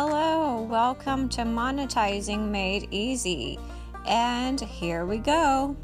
Hello, welcome to Monetizing Made Easy. And here we go.